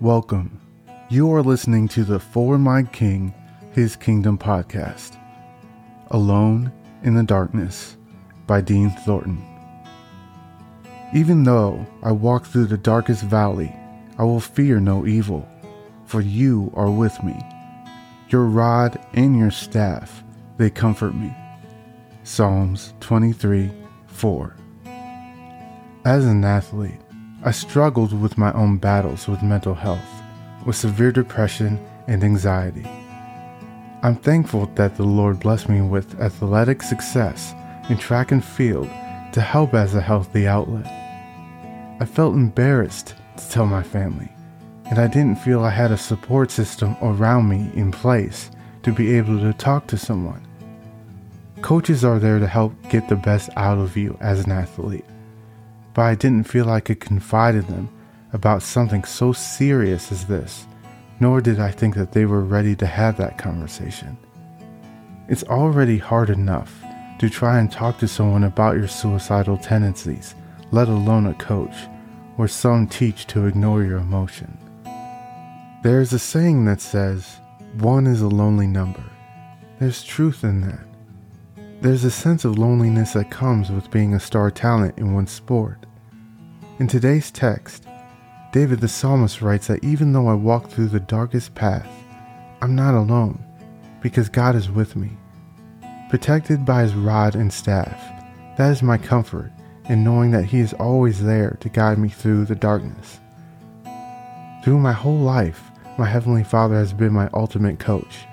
Welcome. You are listening to the For My King, His Kingdom podcast. Alone in the Darkness by Dean Thornton. Even though I walk through the darkest valley, I will fear no evil, for you are with me. Your rod and your staff, they comfort me. Psalms 23 4. As an athlete, I struggled with my own battles with mental health, with severe depression and anxiety. I'm thankful that the Lord blessed me with athletic success in track and field to help as a healthy outlet. I felt embarrassed to tell my family, and I didn't feel I had a support system around me in place to be able to talk to someone. Coaches are there to help get the best out of you as an athlete, but I didn't feel I could confide in them about something so serious as this, nor did I think that they were ready to have that conversation. It's already hard enough to try and talk to someone about your suicidal tendencies, let alone a coach, where some teach to ignore your emotion. There is a saying that says, one is a lonely number. There's truth in that. There's a sense of loneliness that comes with being a star talent in one sport. In today's text, David the psalmist writes that even though I walk through the darkest path, I'm not alone because God is with me. Protected by his rod and staff, that is my comfort in knowing that he is always there to guide me through the darkness. Through my whole life, my Heavenly Father has been my ultimate coach,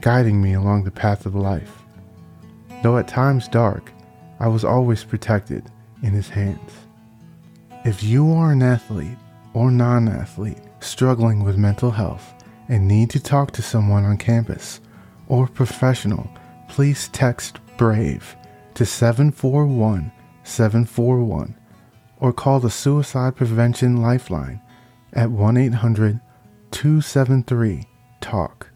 guiding me along the path of life. Though at times dark, I was always protected in His hands. If you are an athlete or non athlete struggling with mental health and need to talk to someone on campus or professional, please text BRAVE to 741 741 or call the Suicide Prevention Lifeline at 1 800 273 TALK.